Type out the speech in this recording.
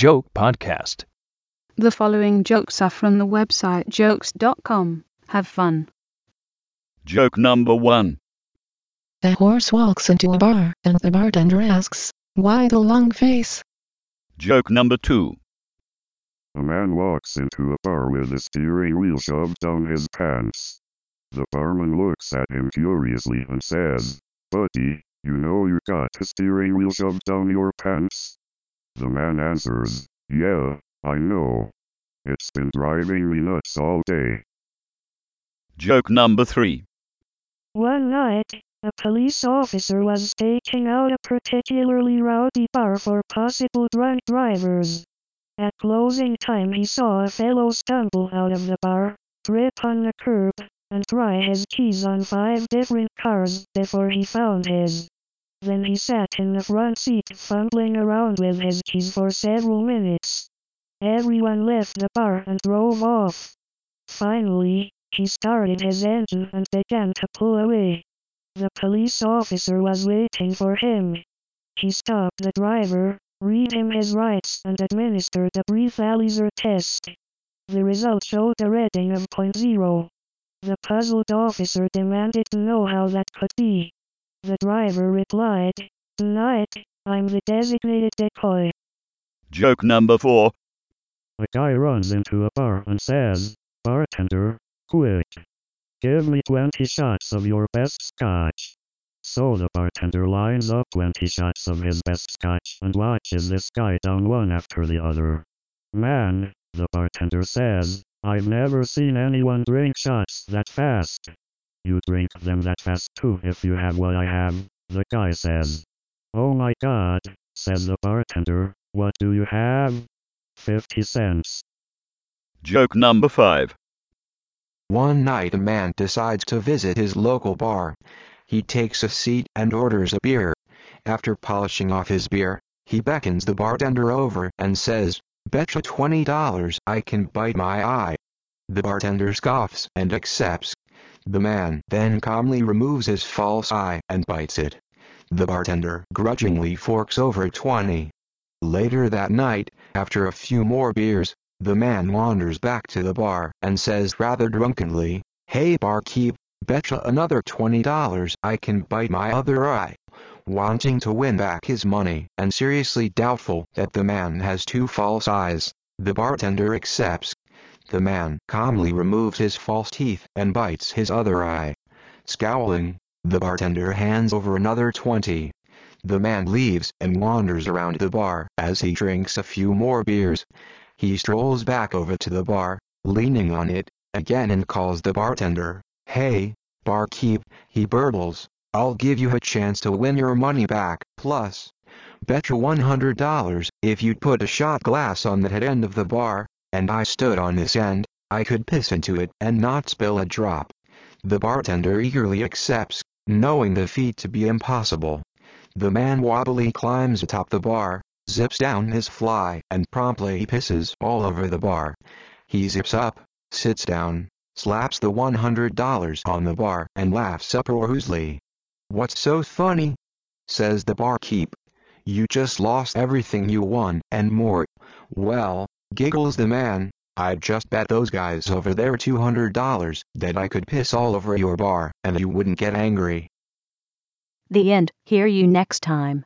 Joke Podcast. The following jokes are from the website jokes.com. Have fun. Joke number one. A horse walks into a bar, and the bartender asks, Why the long face? Joke number two. A man walks into a bar with the steering wheel shoved down his pants. The barman looks at him curiously and says, Buddy, you know you got the steering wheel shoved down your pants? The man answers, Yeah, I know. It's been driving me nuts all day. Joke number three. One night, a police officer was staking out a particularly rowdy bar for possible drunk drivers. At closing time he saw a fellow stumble out of the bar, trip on the curb, and try his keys on five different cars before he found his. Then he sat in the front seat fumbling around with his keys for several minutes. Everyone left the bar and drove off. Finally, he started his engine and began to pull away. The police officer was waiting for him. He stopped the driver, read him his rights and administered a brief breathalyzer test. The result showed a rating of .0. The puzzled officer demanded to know how that could be. The driver replied, Tonight, I'm the designated decoy. Joke number four. A guy runs into a bar and says, Bartender, quick. Give me 20 shots of your best scotch. So the bartender lines up 20 shots of his best scotch and watches this guy down one after the other. Man, the bartender says, I've never seen anyone drink shots that fast. You drink them that fast too if you have what I have, the guy says. Oh my god, says the bartender, what do you have? 50 cents. Joke number five. One night a man decides to visit his local bar. He takes a seat and orders a beer. After polishing off his beer, he beckons the bartender over and says, Betcha $20 I can bite my eye. The bartender scoffs and accepts. The man then calmly removes his false eye and bites it. The bartender grudgingly forks over 20. Later that night, after a few more beers, the man wanders back to the bar and says rather drunkenly, Hey barkeep, betcha another $20 I can bite my other eye. Wanting to win back his money and seriously doubtful that the man has two false eyes, the bartender accepts. The man calmly removes his false teeth and bites his other eye. Scowling, the bartender hands over another 20. The man leaves and wanders around the bar as he drinks a few more beers. He strolls back over to the bar, leaning on it, again and calls the bartender. Hey, barkeep, he burbles. I'll give you a chance to win your money back, plus. Betcha $100 if you'd put a shot glass on the head end of the bar, and I stood on this end, I could piss into it and not spill a drop. The bartender eagerly accepts, knowing the feat to be impossible. The man wobbly climbs atop the bar, zips down his fly and promptly pisses all over the bar. He zips up, sits down, slaps the $100 on the bar and laughs uproariously. What's so funny? says the barkeep. You just lost everything you won and more. Well, giggles the man, I'd just bet those guys over there $200 that I could piss all over your bar and you wouldn't get angry. The end. Hear you next time.